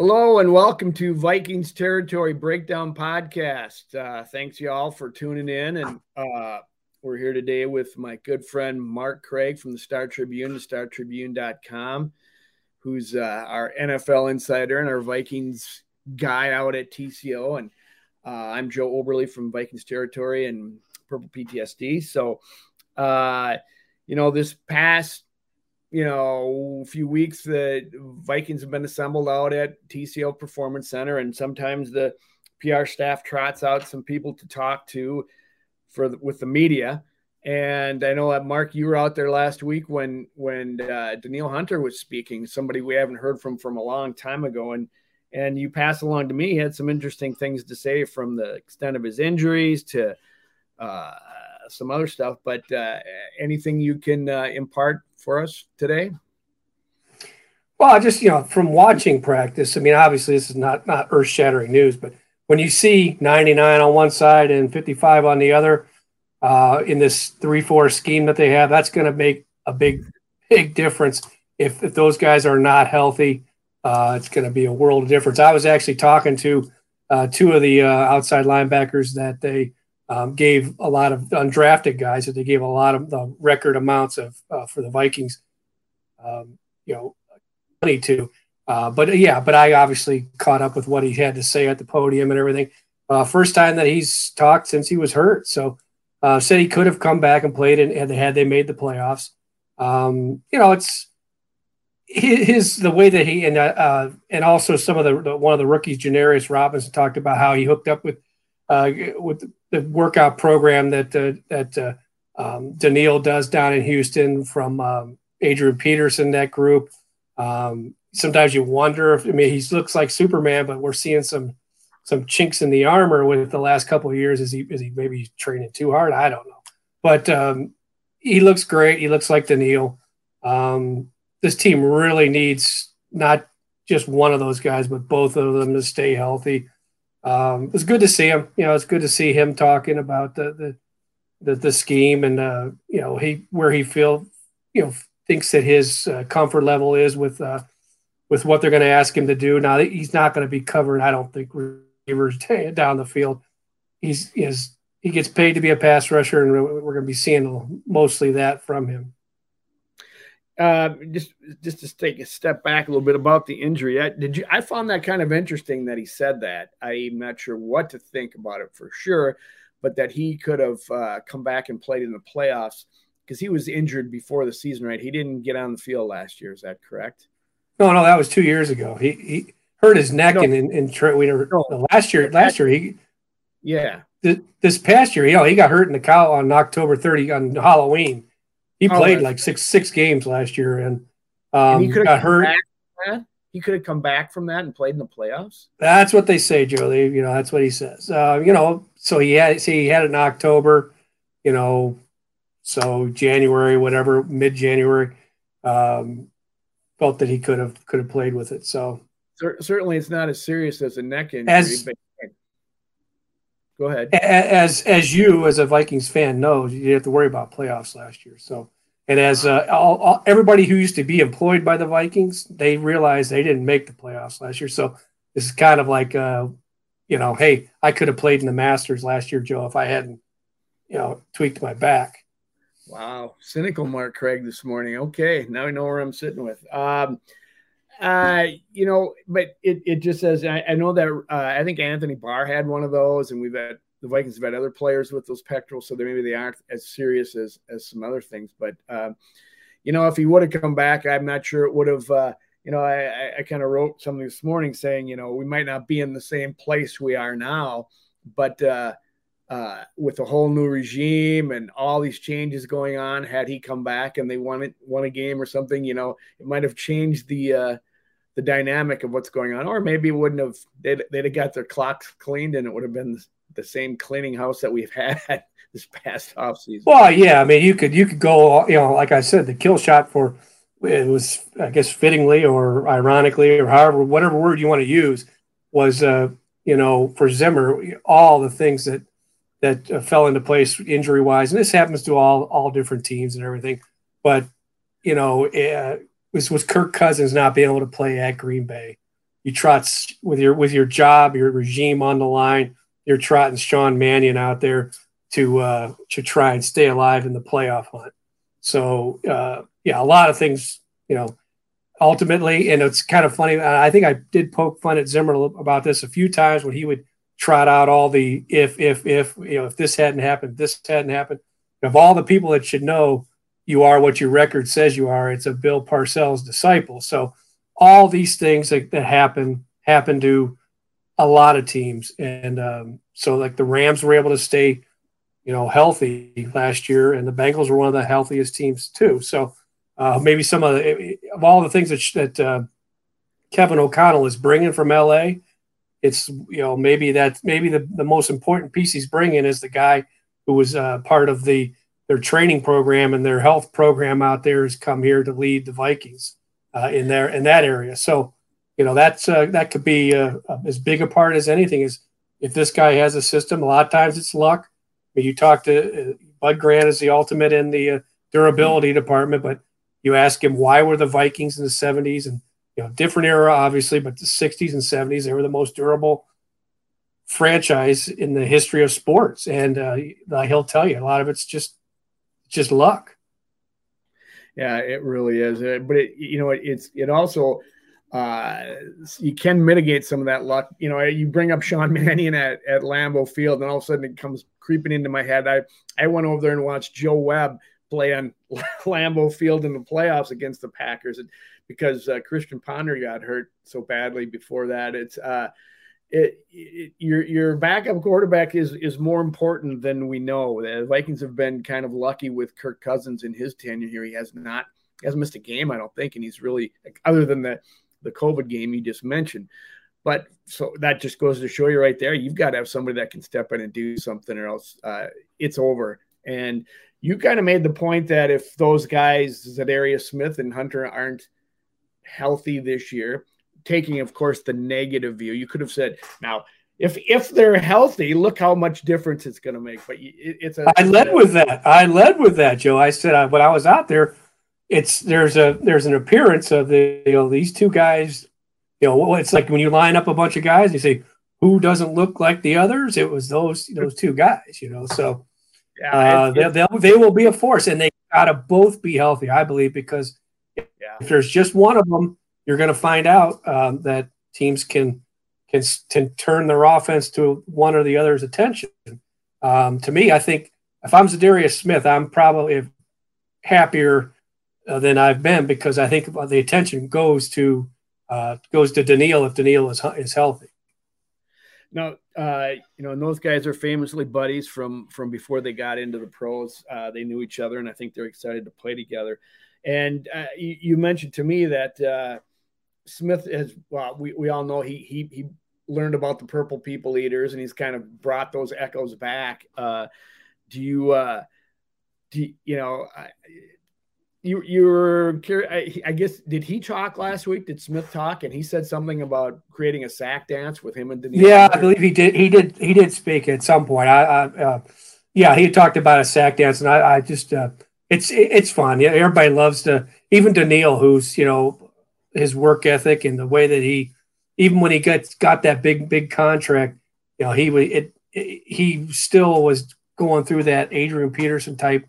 Hello and welcome to Vikings Territory Breakdown Podcast. Uh, thanks, y'all, for tuning in. And uh, we're here today with my good friend Mark Craig from the Star Tribune, StarTribune.com, who's uh, our NFL insider and our Vikings guy out at TCO. And uh, I'm Joe Oberle from Vikings Territory and Purple PTSD. So, uh, you know, this past you know, a few weeks the Vikings have been assembled out at TCO Performance Center, and sometimes the PR staff trots out some people to talk to for the, with the media. And I know that Mark, you were out there last week when when uh, Hunter was speaking, somebody we haven't heard from from a long time ago, and and you passed along to me. He had some interesting things to say from the extent of his injuries to uh, some other stuff. But uh, anything you can uh, impart for us today? Well, just you know, from watching practice, I mean, obviously this is not not earth shattering news, but when you see 99 on one side and 55 on the other uh, in this three four scheme that they have, that's going to make a big big difference. If if those guys are not healthy, uh, it's going to be a world of difference. I was actually talking to uh, two of the uh, outside linebackers that they um, gave a lot of undrafted guys that they gave a lot of the record amounts of uh, for the Vikings, um, you know, money to. Uh, but yeah, but I obviously caught up with what he had to say at the podium and everything. Uh, first time that he's talked since he was hurt. So uh, said he could have come back and played and, and had they made the playoffs. Um, you know, it's his the way that he and uh, uh, and also some of the, the, one of the rookies, Janarius Robinson, talked about how he hooked up with uh, with the workout program that uh, that uh, um, Danielle does down in Houston from um, Adrian Peterson, that group. Um, sometimes you wonder if I mean he looks like Superman, but we're seeing some some chinks in the armor with the last couple of years. Is he is he maybe training too hard? I don't know, but um, he looks great. He looks like Danielle. Um, this team really needs not just one of those guys, but both of them to stay healthy um, it was good to see him. You know, it's good to see him talking about the the the, the scheme and uh, you know he where he feel you know thinks that his uh, comfort level is with uh, with what they're going to ask him to do. Now he's not going to be covering. I don't think receivers down the field. He's is he gets paid to be a pass rusher, and we're going to be seeing mostly that from him. Uh, just just to take a step back a little bit about the injury. I, did you? I found that kind of interesting that he said that. I'm not sure what to think about it for sure, but that he could have uh, come back and played in the playoffs because he was injured before the season. Right? He didn't get on the field last year. Is that correct? No, no, that was two years ago. He he hurt his neck no. in in, in we never, no. last year. Last year he yeah. This past year, you know, he got hurt in the cow on October 30 on Halloween he oh, played like six six games last year, and, um, and he could got hurt. He could have come back from that and played in the playoffs. That's what they say, Joe. They, you know, that's what he says. Uh, you know, so he had see he had it in October, you know, so January, whatever, mid January, um, felt that he could have could have played with it. So certainly, it's not as serious as a neck injury. As, but Go ahead. As as you as a Vikings fan knows, you didn't have to worry about playoffs last year. So, and as uh, all, all, everybody who used to be employed by the Vikings, they realized they didn't make the playoffs last year. So this is kind of like, uh, you know, hey, I could have played in the Masters last year, Joe, if I hadn't, you know, tweaked my back. Wow, cynical Mark Craig this morning. Okay, now I know where I'm sitting with. Um, uh, you know, but it, it just says I, I know that uh, I think Anthony Barr had one of those, and we've had the Vikings have had other players with those pectorals, so they maybe they aren't as serious as as some other things. But uh, you know, if he would have come back, I'm not sure it would have. Uh, you know, I, I, I kind of wrote something this morning saying, you know, we might not be in the same place we are now, but uh, uh, with a whole new regime and all these changes going on, had he come back and they won it, won a game or something, you know, it might have changed the uh, the dynamic of what's going on, or maybe wouldn't have. They'd, they'd have got their clocks cleaned, and it would have been the same cleaning house that we've had this past off season. Well, yeah, I mean, you could you could go, you know, like I said, the kill shot for it was, I guess, fittingly or ironically or however, whatever word you want to use, was, uh, you know, for Zimmer, all the things that that uh, fell into place injury wise, and this happens to all all different teams and everything, but you know, uh, was was Kirk Cousins not being able to play at Green Bay. you trot with your with your job, your regime on the line. You're trotting Sean Mannion out there to uh, to try and stay alive in the playoff hunt. So uh, yeah, a lot of things, you know, ultimately, and it's kind of funny. I think I did poke fun at Zimmer about this a few times when he would trot out all the if if if you know if this hadn't happened, this hadn't happened. Of all the people that should know you are what your record says you are, it's a Bill Parcells disciple. So all these things that, that happen happen to a lot of teams, and um, so like the Rams were able to stay you know, healthy last year, and the Bengals were one of the healthiest teams too. So uh, maybe some of the, of all the things that, that uh, Kevin O'Connell is bringing from LA, it's you know maybe that maybe the, the most important piece he's bringing is the guy who was uh, part of the their training program and their health program out there has come here to lead the Vikings uh, in there in that area. So you know that's uh, that could be uh, as big a part as anything is if this guy has a system. A lot of times it's luck you talk to uh, Bud Grant is the ultimate in the uh, durability department, but you ask him why were the Vikings in the 70s and you know different era obviously, but the 60s and 70s they were the most durable franchise in the history of sports, and uh, he'll tell you a lot of it's just just luck. Yeah, it really is. Uh, but it, you know, it, it's it also uh, you can mitigate some of that luck. You know, you bring up Sean Mannion at, at Lambeau Field, and all of a sudden it comes creeping into my head. I, I went over there and watched Joe Webb play on Lambeau Field in the playoffs against the Packers and because uh, Christian Ponder got hurt so badly before that. It's uh, it, it, your your backup quarterback is is more important than we know. The Vikings have been kind of lucky with Kirk Cousins in his tenure here. He has not he hasn't missed a game, I don't think, and he's really other than the the COVID game you just mentioned. But so that just goes to show you right there, you've got to have somebody that can step in and do something, or else uh, it's over. And you kind of made the point that if those guys, Za'Darius Smith and Hunter, aren't healthy this year, taking, of course, the negative view, you could have said, now, if if they're healthy, look how much difference it's going to make. But it, it's a. I led with that. I led with that, Joe. I said I, when I was out there, it's there's a there's an appearance of the you know these two guys. You know, it's like when you line up a bunch of guys, you say who doesn't look like the others. It was those those two guys. You know, so yeah, uh, they they they will be a force, and they got to both be healthy, I believe, because yeah. if there's just one of them, you're going to find out um, that teams can can can turn their offense to one or the other's attention. Um, to me, I think if I'm Za'Darius Smith, I'm probably happier uh, than I've been because I think the attention goes to uh, goes to Danielle if Danielle is is healthy. Now, uh, you know, and those guys are famously buddies from from before they got into the pros. Uh, they knew each other, and I think they're excited to play together. And uh, you, you, mentioned to me that uh, Smith has. Well, we, we all know he he he learned about the Purple People Eaters, and he's kind of brought those echoes back. Uh, do you? do you, you know? you you're curious. I, I, guess did he talk last week? Did Smith talk? And he said something about creating a sack dance with him and Danielle. Yeah, I believe he did. He did. He did speak at some point. I, I uh, yeah, he talked about a sack dance, and I, I just uh, it's it's fun. Yeah, everybody loves to. Even Danielle, who's you know his work ethic and the way that he, even when he got got that big big contract, you know he it, it he still was going through that Adrian Peterson type.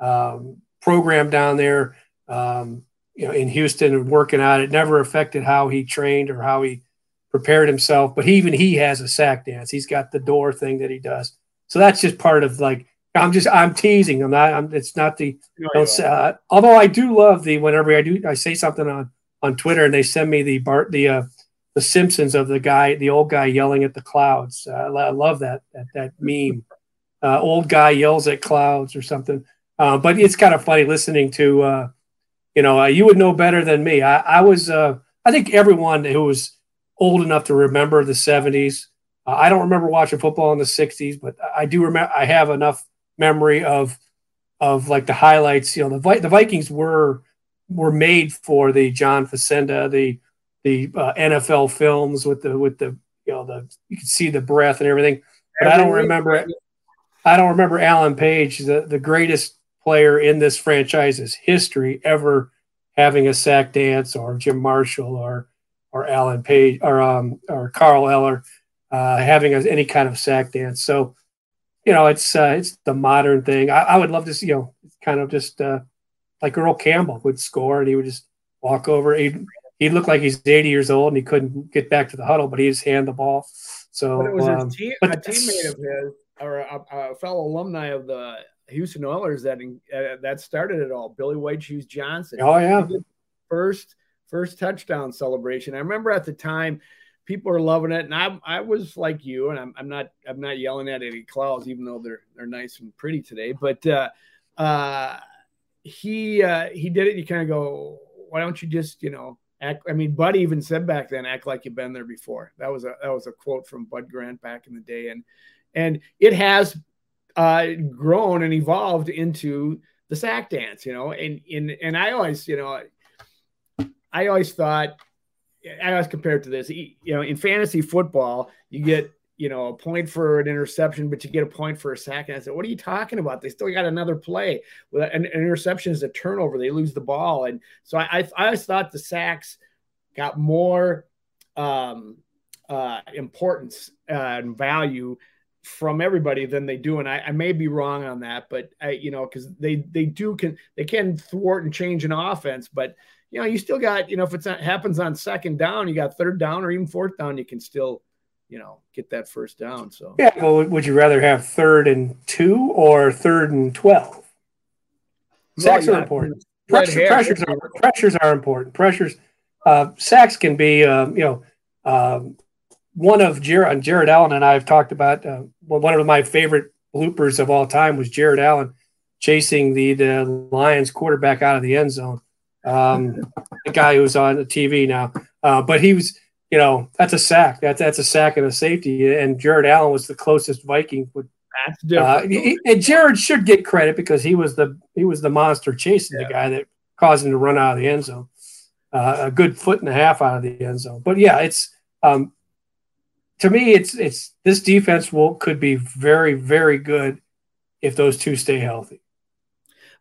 Um, program down there, um, you know, in Houston and working out. it. Never affected how he trained or how he prepared himself. But he, even he has a sack dance. He's got the door thing that he does. So that's just part of like I'm just I'm teasing. I'm not. I'm, it's not the. No, uh, although I do love the whenever I do I say something on on Twitter and they send me the Bart the uh, the Simpsons of the guy the old guy yelling at the clouds. Uh, I love that that that meme. Uh, old guy yells at clouds or something. Uh, but it's kind of funny listening to, uh, you know, uh, you would know better than me. I, I was, uh, I think everyone who was old enough to remember the 70s. Uh, I don't remember watching football in the 60s, but I do remember, I have enough memory of, of like the highlights. You know, the, the Vikings were, were made for the John Facenda, the, the NFL films with the, with the, you know, the, you can see the breath and everything. But I don't remember I don't remember Alan Page, the, the greatest player in this franchise's history ever having a sack dance or Jim Marshall or or Alan Page or um, or Carl Eller uh, having a, any kind of sack dance. So, you know, it's uh, it's the modern thing. I, I, would love to see, you know, kind of just uh, like Earl Campbell would score and he would just walk over. He'd, he looked like he's 80 years old and he couldn't get back to the huddle, but he just hand the ball. So but it was um, team, a teammate of his or a, a, fellow alumni of the Houston Oilers that uh, that started it all. Billy White Shoes Johnson. Oh yeah, first first touchdown celebration. I remember at the time people are loving it, and I I was like you, and I'm, I'm not I'm not yelling at any Clows, even though they're they're nice and pretty today. But uh, uh, he uh, he did it. You kind of go, why don't you just you know act? I mean, Bud even said back then, act like you've been there before. That was a that was a quote from Bud Grant back in the day, and and it has uh, grown and evolved into the sack dance, you know. And and and I always, you know, I always thought, I always compared to this, you know, in fantasy football, you get you know a point for an interception, but you get a point for a sack. And I said, what are you talking about? They still got another play. An, an interception is a turnover; they lose the ball, and so I I, I always thought the sacks got more um, uh, importance uh, and value from everybody than they do. And I, I may be wrong on that, but I, you know, because they they do can they can thwart and change an offense, but you know, you still got, you know, if it happens on second down, you got third down or even fourth down, you can still, you know, get that first down. So yeah, well, would you rather have third and two or third and twelve? Sacks well, are important. Pressure, pressures, are, pressures are important. Pressures, uh, sacks can be, um, you know, um, one of Jared, Jared Allen and I have talked about. Uh, one of my favorite bloopers of all time was Jared Allen chasing the, the Lions quarterback out of the end zone. Um, the guy who's on the TV now, uh, but he was, you know, that's a sack. That's that's a sack and a safety. And Jared Allen was the closest Viking would. Uh, and Jared should get credit because he was the he was the monster chasing yeah. the guy that caused him to run out of the end zone. Uh, a good foot and a half out of the end zone. But yeah, it's um, to me, it's it's this defense will could be very very good if those two stay healthy.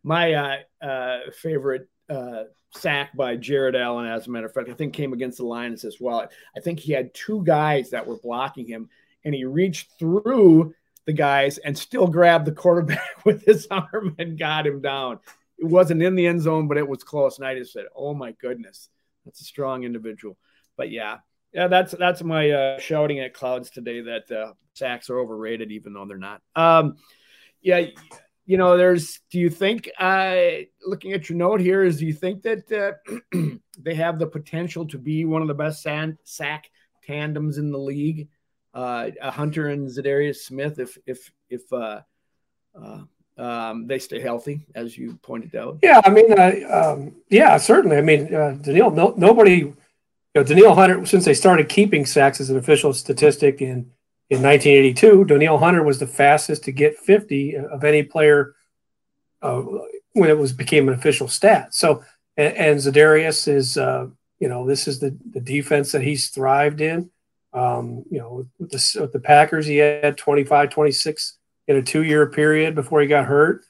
My uh, uh, favorite uh, sack by Jared Allen, as a matter of fact, I think came against the Lions as well. I think he had two guys that were blocking him, and he reached through the guys and still grabbed the quarterback with his arm and got him down. It wasn't in the end zone, but it was close. And I just said, "Oh my goodness, that's a strong individual." But yeah, yeah, that's that's my uh, shouting at clouds today that uh, sacks are overrated, even though they're not. Um, yeah, you know, there's. Do you think, uh, looking at your note here, is do you think that uh, they have the potential to be one of the best sand, sack tandems in the league? Uh, a Hunter and Za'Darius Smith, if if if uh, uh, um, they stay healthy, as you pointed out. Yeah, I mean, uh, um, yeah, certainly. I mean, uh, Danielle, no, nobody you know, Danielle Hunter, since they started keeping sacks as an official statistic in, in 1982, Danielle Hunter was the fastest to get 50 of any player uh, when it was became an official stat. So, and, and Za'Darius is, uh, you know, this is the, the defense that he's thrived in. Um, you know, with the, with the Packers, he had 25, 26 in a two year period before he got hurt.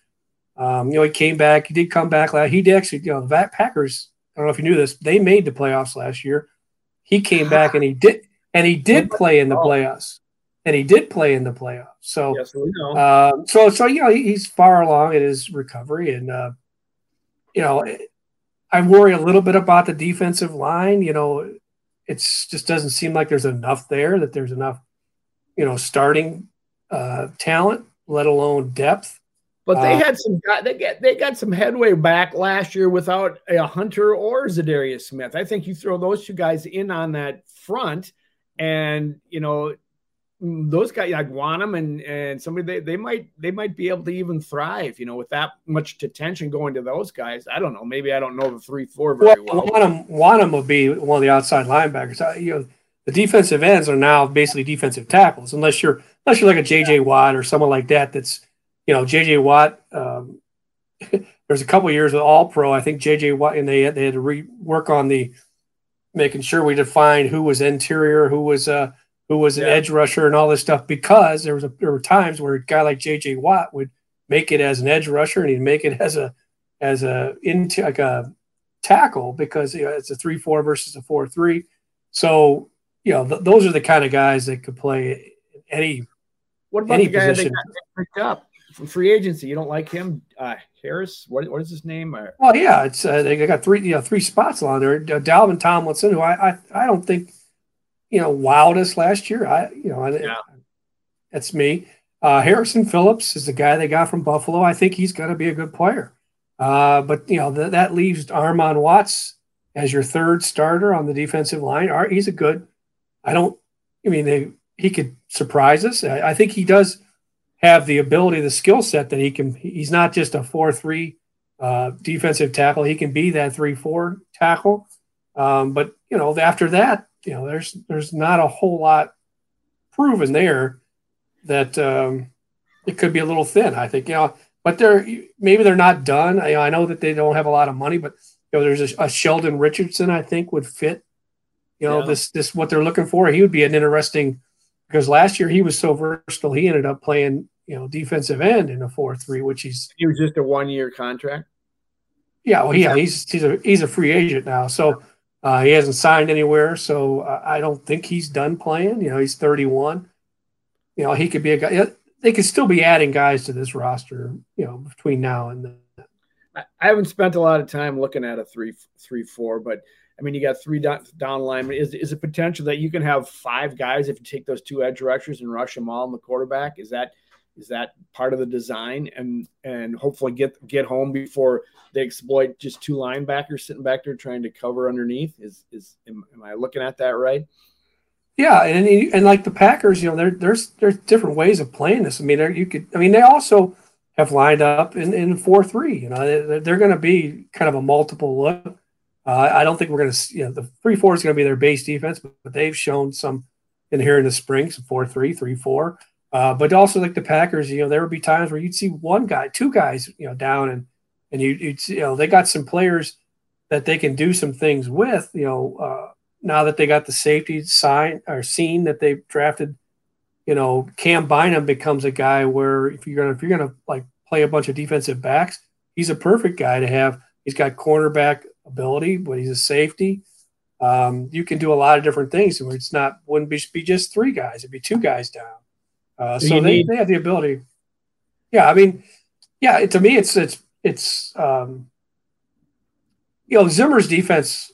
Um, you know, he came back. He did come back. He did actually, you know, the Packers I don't know if you knew this. They made the playoffs last year. He came back and he did and he did play in the playoffs. And he did play in the playoffs. So yes. Uh, so so you know he's far along in his recovery, and uh, you know I worry a little bit about the defensive line. You know, it's just doesn't seem like there's enough there. That there's enough, you know, starting uh, talent, let alone depth. But they uh, had some they get they got some headway back last year without a Hunter or Za'Darius Smith. I think you throw those two guys in on that front, and you know those guys like Wonnum and and somebody they, they might they might be able to even thrive. You know, with that much attention going to those guys. I don't know. Maybe I don't know the three four very well. well. Wonnum Wonnum will be one of the outside linebackers. Uh, you know, the defensive ends are now basically defensive tackles, unless you're unless you're like a JJ Watt or someone like that that's you know, JJ Watt. Um, there's a couple years with All Pro. I think JJ Watt, and they they had to rework on the making sure we defined who was interior, who was uh who was an yeah. edge rusher, and all this stuff. Because there was a, there were times where a guy like JJ Watt would make it as an edge rusher, and he'd make it as a as a into like a tackle because you know, it's a three four versus a four three. So, you know, th- those are the kind of guys that could play any. What about any the guy position. that got picked up from free agency? You don't like him, uh, Harris? What, what is his name? Or? Well, yeah, it's uh, they got three you know three spots on there. Uh, Dalvin Tomlinson, who I, I I don't think you know wowed us last year. I you know yeah. that's me. Uh, Harrison Phillips is the guy they got from Buffalo. I think he's going to be a good player. Uh, but you know th- that leaves Armon Watts as your third starter on the defensive line. He's a good. I don't. I mean, they, he could surprise us. I, I, think he does have the ability, the skill set that he can. He's not just a four-three uh, defensive tackle. He can be that three-four tackle. Um, but you know, after that, you know, there's there's not a whole lot proven there that um, it could be a little thin. I think you know but they're maybe they're not done. I, I know that they don't have a lot of money, but you know, there's a, a Sheldon Richardson I think would fit. You know, yeah. this this what they're looking for. He would be an interesting because last year he was so versatile. He ended up playing you know defensive end in a four three, which he's he was just a one year contract. Yeah, well, yeah, he's he's a he's a free agent now, so uh, he hasn't signed anywhere. So I don't think he's done playing. You know, he's 31. You know, he could be a guy they could still be adding guys to this roster, you know, between now and then. I haven't spent a lot of time looking at a three, three, four, but I mean, you got three down, down linemen. Is is a potential that you can have five guys if you take those two edge rushers and rush them all in the quarterback? Is that is that part of the design and and hopefully get get home before they exploit just two linebackers sitting back there trying to cover underneath? Is is am, am I looking at that right? Yeah, and and like the Packers, you know, there, there's there's different ways of playing this. I mean, you could, I mean, they also have lined up in in four three. You know, they're, they're going to be kind of a multiple look. Uh, I don't think we're going to, you know, the three four is going to be their base defense, but, they've shown some in here in the spring, some four three, three four. Uh, but also like the Packers, you know, there would be times where you'd see one guy, two guys, you know, down, and and you you you know they got some players that they can do some things with. You know, uh, now that they got the safety sign or seen that they've drafted, you know, Cam Bynum becomes a guy where if you're gonna if you're gonna like play a bunch of defensive backs, he's a perfect guy to have. He's got cornerback ability, but he's a safety. Um, you can do a lot of different things it's not wouldn't be, be just three guys; it'd be two guys down. Uh, so they, need- they have the ability. Yeah, I mean, yeah. To me, it's it's it's um, you know Zimmer's defense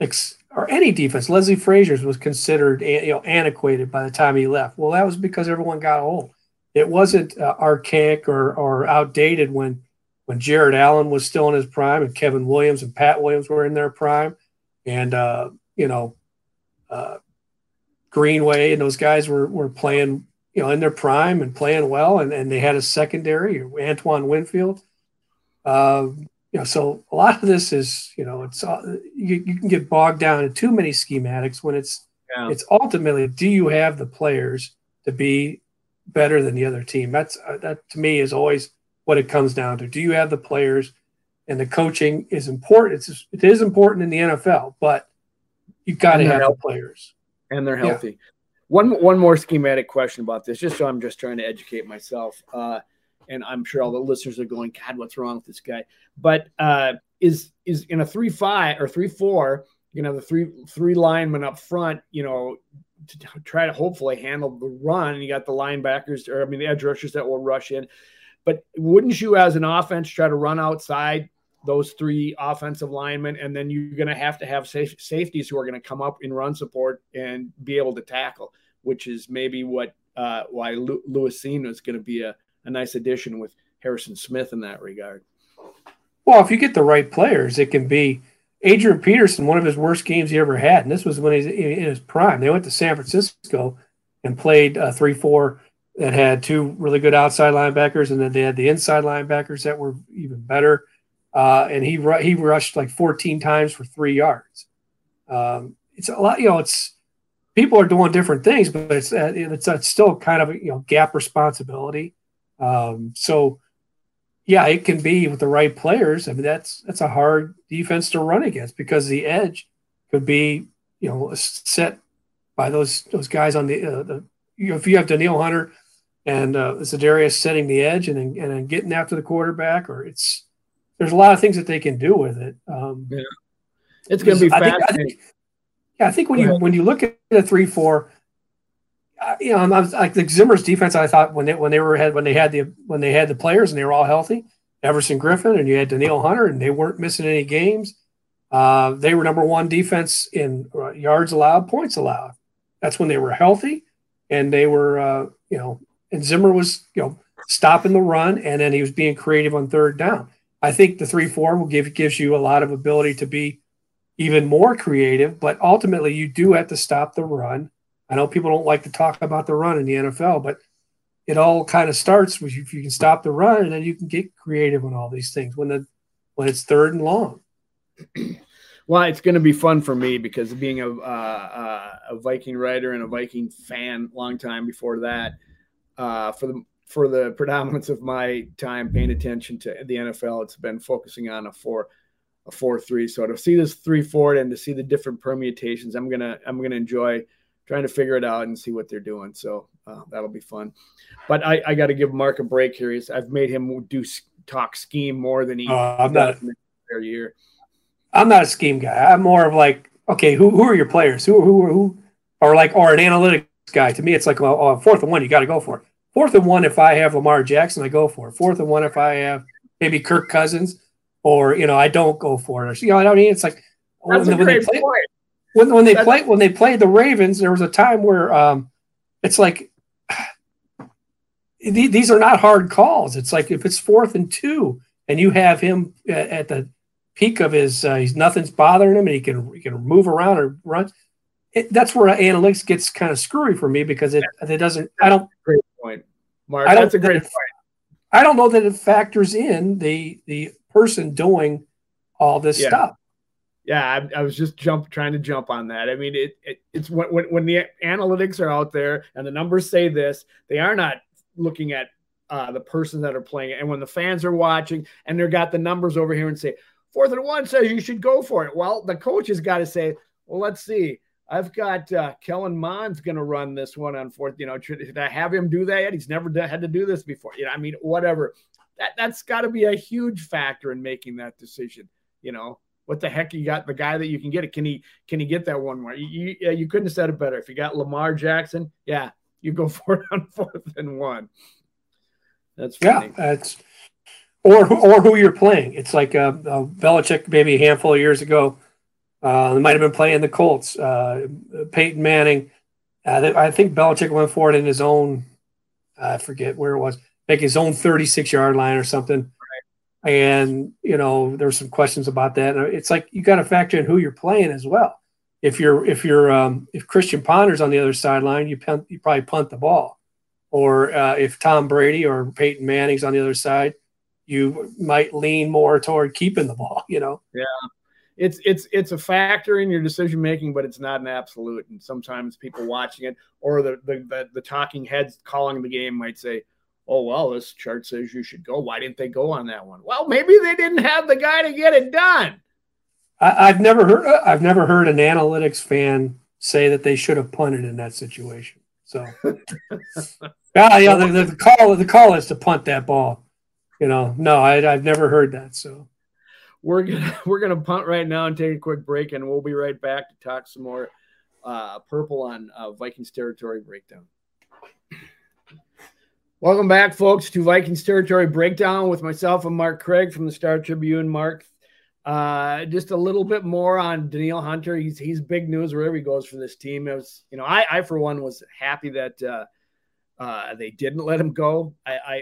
ex- or any defense. Leslie Frazier's was considered you know antiquated by the time he left. Well, that was because everyone got old. It wasn't uh, archaic or or outdated when when Jared Allen was still in his prime and Kevin Williams and Pat Williams were in their prime, and uh, you know uh, Greenway and those guys were were playing you know in their prime and playing well, and, and they had a secondary Antoine Winfield. Uh, you know, so a lot of this is, you know, it's uh, you, you can get bogged down in too many schematics when it's yeah. it's ultimately do you have the players to be better than the other team? That's uh, that to me is always what it comes down to. Do you have the players? And the coaching is important. It's it is important in the NFL, but you've got to have healthy. the players and they're healthy. Yeah. One one more schematic question about this, just so I'm just trying to educate myself. Uh, and I'm sure all the listeners are going, God, what's wrong with this guy? But uh, is is in a three five or three four, you know, the three three linemen up front, you know, to try to hopefully handle the run. You got the linebackers, or I mean, the edge rushers that will rush in. But wouldn't you, as an offense, try to run outside those three offensive linemen, and then you're going to have to have safe, safeties who are going to come up in run support and be able to tackle, which is maybe what uh, why Lewis Cine is going to be a a nice addition with Harrison Smith in that regard. Well, if you get the right players, it can be Adrian Peterson, one of his worst games he ever had. And this was when he's in his prime. They went to San Francisco and played a 3 4 that had two really good outside linebackers, and then they had the inside linebackers that were even better. Uh, and he he rushed like 14 times for three yards. Um, it's a lot, you know. It's people are doing different things, but it's uh, it's, it's still kind of a, you know gap responsibility. Um, so, yeah, it can be with the right players. I mean, that's that's a hard defense to run against because the edge could be, you know, set by those those guys on the, uh, the you know, if you have Danielle Hunter and uh, Za'Darius setting the edge and then, and then getting after the quarterback, or it's there's a lot of things that they can do with it. Um, yeah. It's going to be fascinating. I think, I think, I think when you when you look at the three four, you know, I was like the Zimmer's defense. I thought when they when they were had when they had the when they had the players and they were all healthy, Everson Griffen and you had Danielle Hunter and they weren't missing any games. Uh, they were number one defense in uh, yards allowed, points allowed. That's when they were healthy, and they were uh, you know, and Zimmer was you know stopping the run, and then he was being creative on third down. I think the three four will give gives you a lot of ability to be even more creative, but ultimately you do have to stop the run. I know people don't like to talk about the run in the NFL, but it all kind of starts with if you can stop the run and then you can get creative on all these things when the when it's third and long. Well, it's going to be fun for me because being a, uh, a Viking writer and a Viking fan, long time before that, uh, for the for the predominance of my time paying attention to the NFL, it's been focusing on a four a four three. So to see this three four and to see the different permutations, I'm gonna I'm gonna enjoy trying to figure it out and see what they're doing. So uh, that'll be fun. But I, I got to give Mark a break here. I've made him do talk scheme more than he. Uh, I'm not a year. I'm not a scheme guy. I'm more of like, okay, who who are your players? Who who who are like or an analytics guy? To me, it's like a, a fourth and one. You got to go for it. Fourth and one, if I have Lamar Jackson, I go for it. Fourth and one, if I have maybe Kirk Cousins, or you know, I don't go for it. You know, I mean, it's like That's when, a great play, point. When, when they play when they played the Ravens, there was a time where um, it's like these are not hard calls. It's like if it's fourth and two, and you have him at the peak of his, uh, he's nothing's bothering him, and he can he can move around or run. It, that's where analytics gets kind of screwy for me because it it doesn't. I don't. Great point, Mark. I don't, that's a great point. I don't know that it factors in the the person doing all this yeah. stuff. Yeah, I, I, was just jump trying to jump on that. I mean, it, it it's when, when when the analytics are out there and the numbers say this, they are not looking at uh, the person that are playing it. And when the fans are watching and they've got the numbers over here and say, fourth and one says you should go for it. Well, the coach has got to say, well, let's see. I've got uh, Kellen Mond's going to run this one on fourth. You know, should, should, I have him do that yet? He's never done, had to do this before. You know, I mean, whatever. That that's got to be a huge factor in making that decision. You know, what the heck you got the guy that you can get it? Can he can he get that one more? You you, you couldn't have said it better. If you got Lamar Jackson, yeah, you go for it on fourth and one. That's funny. yeah, that's or or who you're playing. It's like uh, uh, Belichick maybe a handful of years ago. Uh, they might have been playing the Colts. Uh, Peyton Manning. Uh, I think Belichick went for it in his own. I forget where it was. Like his own 36 yard line or something. Right. And you know there's some questions about that. It's like you got to factor in who you're playing as well. If you're if you're um, if Christian Ponder's on the other sideline, you punt, you probably punt the ball. Or uh, if Tom Brady or Peyton Manning's on the other side, you might lean more toward keeping the ball, you know? Yeah. It's it's it's a factor in your decision making, but it's not an absolute. And sometimes people watching it or the the, the, the talking heads calling the game might say, Oh well, this chart says you should go. Why didn't they go on that one? Well, maybe they didn't have the guy to get it done. I, have never heard I've never heard an analytics fan say that they should have punted in that situation. So yeah, yeah, the, the, call the call is to punt that ball you know, no, I, I've never heard that. So we're gonna we're gonna punt right now and take a quick break, and we'll be right back to talk some more uh, purple on uh, Vikings territory breakdown. Welcome back, folks, to Vikings territory breakdown with myself and Mark Craig from the Star Tribune. Mark, uh, just a little bit more on Danielle Hunter. He's he's big news wherever he goes for this team. It was, you know, I, I for one was happy that uh, uh, they didn't let him go. I, I,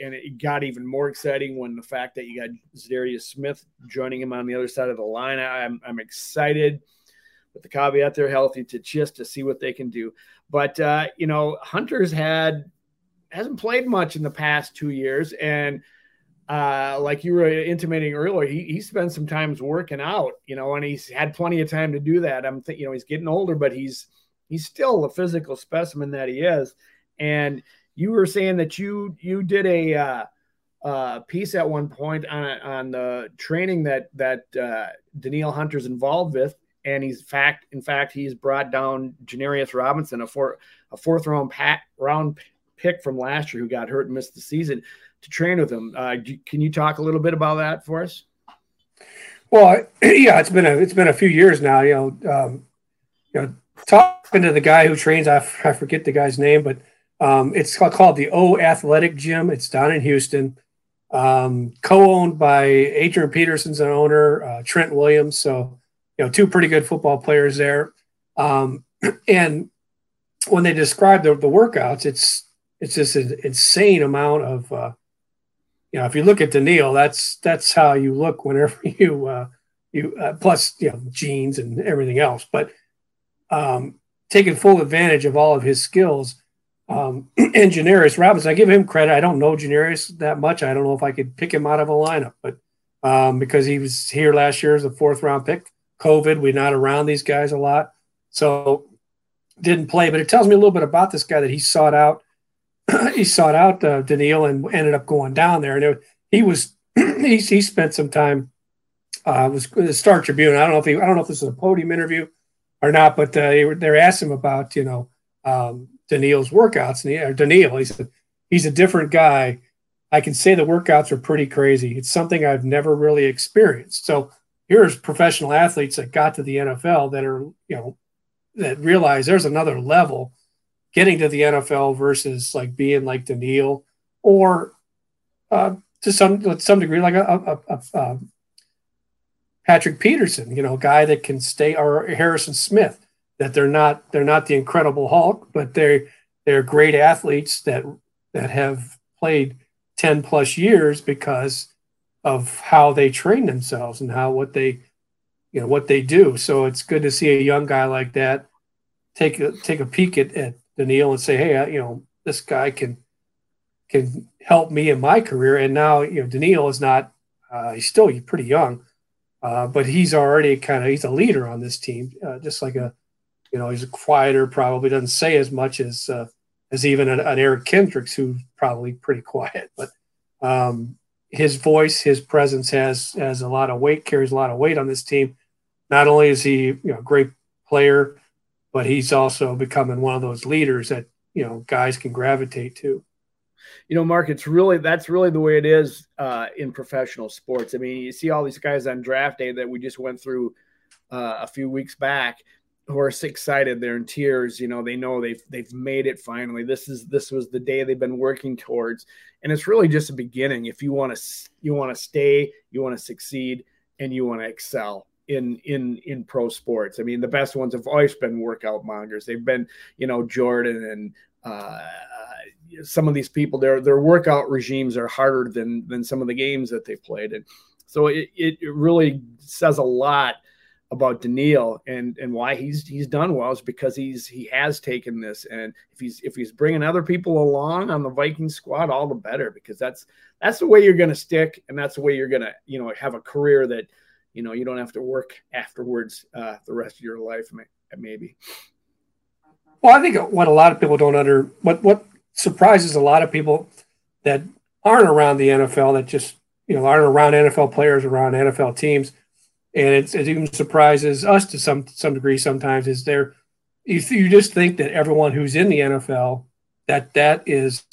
and it got even more exciting when the fact that you got Za'Darius Smith joining him on the other side of the line. I'm, I'm excited with the caveat they're healthy to just to see what they can do. But uh, you know, Hunter's had hasn't played much in the past two years, and uh, like you were intimating earlier, he, he spent some times working out, you know, and he's had plenty of time to do that. I'm thinking, you know, he's getting older, but he's he's still a physical specimen that he is. And you were saying that you you did a uh, uh, piece at one point on on the training that that uh, Danielle Hunter's involved with, and he's fact in fact he's brought down Janarius Robinson, a four a fourth round pat, round pick from last year who got hurt and missed the season, to train with him. Uh, can you talk a little bit about that for us? Well, yeah, it's been a it's been a few years now. You know, um, you know, talking to the guy who trains, I, I forget the guy's name, but um, it's called, called, the O Athletic Gym. It's down in Houston, um, co-owned by Adrian Peterson's an owner, uh, Trent Williams. So, you know, two pretty good football players there. Um, and when they describe the, the workouts, it's it's just an insane amount of uh, you know if you look at Danielle, that's that's how you look whenever you uh, you uh, plus you know genes and everything else, but um, taking full advantage of all of his skills. Um, and Janarius Robinson, I give him credit. I don't know Janarius that much. I don't know if I could pick him out of a lineup, but um, because he was here last year as a fourth round pick, COVID, we're not around these guys a lot, so didn't play. But it tells me a little bit about this guy that he sought out he sought out uh, Danielle and ended up going down there. And it, he was he, he spent some time. Uh, was the Star Tribune. I don't know if he, I don't know if this is a podium interview or not, but uh, they were they asked him about you know um, Danielle's workouts and he, or Danielle. He said he's a different guy. I can say the workouts are pretty crazy. It's something I've never really experienced. So here's professional athletes that got to the NFL that are you know that realize there's another level getting to the NFL versus like being like Danielle or uh, to some to some degree like a, a, a, a, um, Patrick Peterson, you know, a guy that can stay or Harrison Smith. That they're not they're not the Incredible Hulk, but they're they're great athletes that that have played ten plus years because of how they train themselves and how what they you know what they do. So it's good to see a young guy like that take a take a peek at, at Danielle and say, hey, I, you know, this guy can can help me in my career. And now, you know, Danielle is not uh, he's still pretty young, uh, but he's already kind of he's a leader on this team, uh, just like a you know he's a quieter, probably doesn't say as much as uh, as even an, an, Eric Kendricks, who's probably pretty quiet, but um, his voice, his presence has has a lot of weight, carries a lot of weight on this team. Not only is he you know a great player, but he's also becoming one of those leaders that you know guys can gravitate to. You know mark it's really that's really the way it is uh, in professional sports. I mean you see all these guys on draft day that we just went through uh, a few weeks back who are excited they're in tears you know they know they've they've made it finally. This is this was the day they've been working towards. And it's really just a beginning. If you want to you want to stay you want to succeed and you want to excel in in in pro sports. I mean, the best ones have always been workout mongers. They've been, you know, Jordan and uh, some of these people. Their their workout regimes are harder than than some of the games that they played. And so it it really says a lot about Danielle and and why he's he's done well is because he's he has taken this and if he's if he's bringing other people along on the Viking squad all the better because that's that's the way you're going to stick and that's the way you're going to you know have a career that you know you don't have to work afterwards uh, the rest of your life maybe. Well i think what a lot of people don't under what what surprises a lot of people that aren't around the nfl that just you know aren't around nfl players around nfl teams. And it even surprises us to some some degree sometimes is there you, you just think that everyone who's in the nfl that that is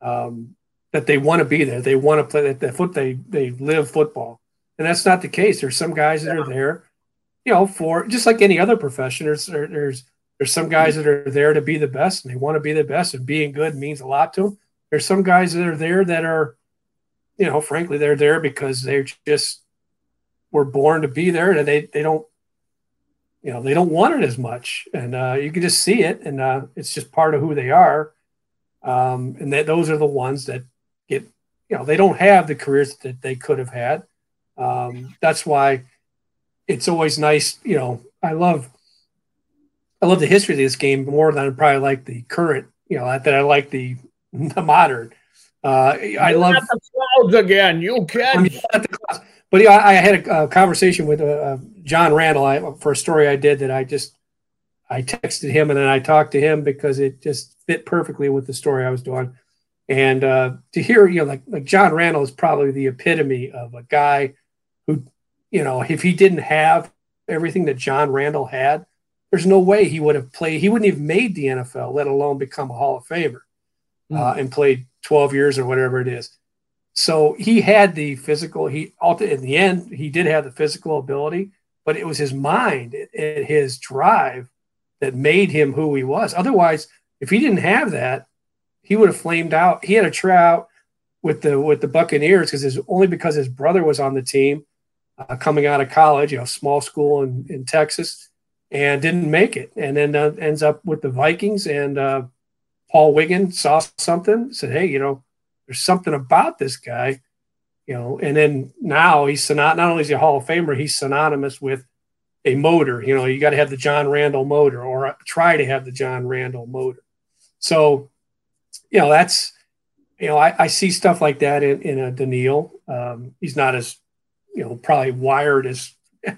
um, that they want to be there. They want to play that, that foot they they live football and that's not the case. There's some guys that are there, you know, for just like any other profession. There's there's there's some guys that are there to be the best, and they want to be the best, and being good means a lot to them. There's some guys that are there that are, you know, frankly, they're there because they just were born to be there, and they they don't, you know, they don't want it as much, and uh, you can just see it, and uh, it's just part of who they are. Um, and that those are the ones that get, you know, they don't have the careers that they could have had um, that's why it's always nice. You know, I love I love the history of this game more than I probably like the current. You know, that I like the the modern. Uh, I love the clouds again. You can. But yeah, I had a, a conversation with uh, uh, John Randle I, for a story I did that I just I texted him and then I talked to him because it just fit perfectly with the story I was doing. And uh, to hear, you know, like like John Randle is probably the epitome of a guy who, you know, if he didn't have everything that John Randle had, there's no way he would have played. He wouldn't have made the NFL, let alone become a Hall of Famer mm. uh, and played 12 years or whatever it is. So he had the physical. He in the end, he did have the physical ability, but it was his mind and his drive that made him who he was. Otherwise, if he didn't have that, he would have flamed out. He had a tryout with the with the Buccaneers because it's only because his brother was on the team uh, coming out of college, you know, small school in, in Texas, and didn't make it, and then uh, ends up with the Vikings. And uh, Paul Wiggin saw something, said, "Hey, you know, there's something about this guy." You know, and then now he's not not only is he a Hall of Famer, he's synonymous with a motor. You know, you got to have the John Randle motor, or try to have the John Randle motor. So, you know, that's you know, I, I see stuff like that in, in a Danielle. Um, he's not as, you know, probably wired as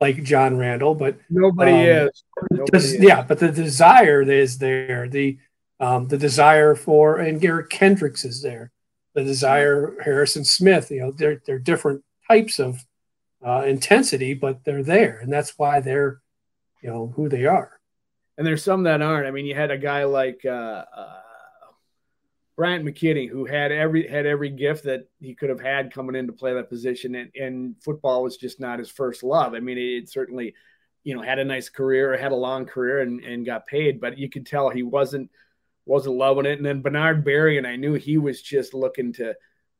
like John Randle, but nobody um, is. Nobody is. Yeah, but the desire is there. The um, the desire for and Eric Kendricks is there. The desire Harrison Smith. You know, they're they're different types of uh, intensity, but they're there, and that's why they're you know who they are. And there's some that aren't. I mean, you had a guy like. Uh, uh Bryant McKinnie, who had every had every gift that he could have had coming in to play that position, and, and football was just not his first love. I mean, it, certainly, you know, had a nice career, had a long career, and, and got paid, but you could tell he wasn't wasn't loving it. And then Bernard Berrian, and I knew he was just looking to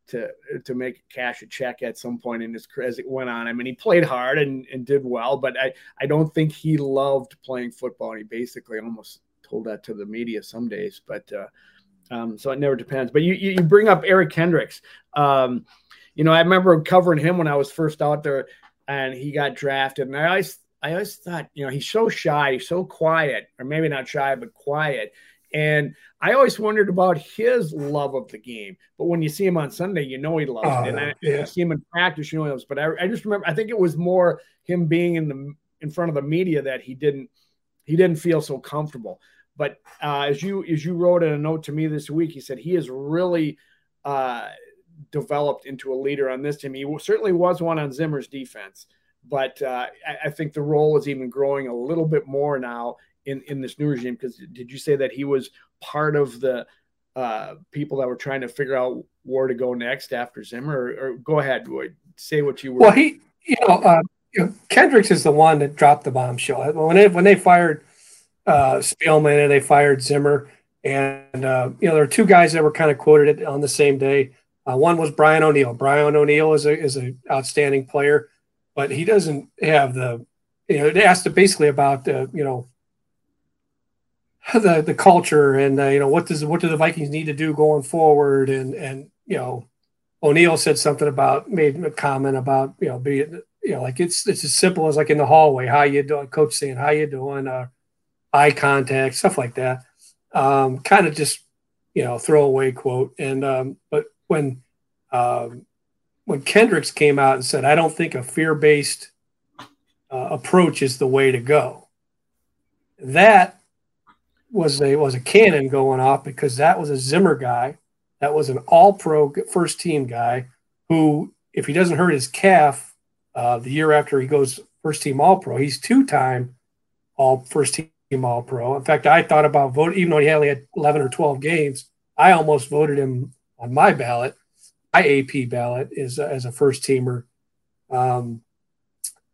to to make cash a check at some point in his career as it went on. I mean, he played hard and, and did well, but I, I don't think he loved playing football. And he basically almost told that to the media some days. But uh, um, so it never depends. But you you bring up Eric Kendricks. Um, you know, I remember covering him when I was first out there, and he got drafted. And I always I always thought, you know, he's so shy, he's so quiet, or maybe not shy, but quiet. And I always wondered about his love of the game. But when you see him on Sunday, you know he loves oh, it. And I, yeah. see him in practice, you know he loves. It. But I, I just remember, I think it was more him being in the in front of the media that he didn't he didn't feel so comfortable. But uh, as you as you wrote in a note to me this week, he said he has really uh, developed into a leader on this team. He certainly was one on Zimmer's defense, but uh, I, I, think the role is even growing a little bit more now in in this new regime. Because did you say that he was part of the uh, people that were trying to figure out where to go next after Zimmer? Or, or go ahead, Boyd, say what you were. Well, he, you know, uh, you know, Kendricks is the one that dropped the bombshell when they when they fired uh, Spielman and they fired Zimmer. And, uh, you know, there are two guys that were kind of quoted on the same day. Uh, one was Brian O'Neill. Brian O'Neill is a is an outstanding player, but he doesn't have the, you know, They asked basically about, uh, you know, the the culture and uh, you know what does what do the Vikings need to do going forward and and you know O'Neill said something about made a comment about you know being you know like it's it's as simple as like in the hallway how you doing coach saying how you doing uh eye contact, stuff like that. Um, kind of just you know throwaway quote. And um, but when um, when Kendricks came out and said, "I don't think a fear based uh, approach is the way to go," that was a was a cannon going off because that was a Zimmer guy, that was an All Pro first team guy who, if he doesn't hurt his calf uh, the year after he goes first team All Pro, he's two time All first team team All Pro. In fact, I thought about voting, even though he only had 11 or 12 games, I almost voted him on my ballot, my AP ballot, is as a first teamer. Um,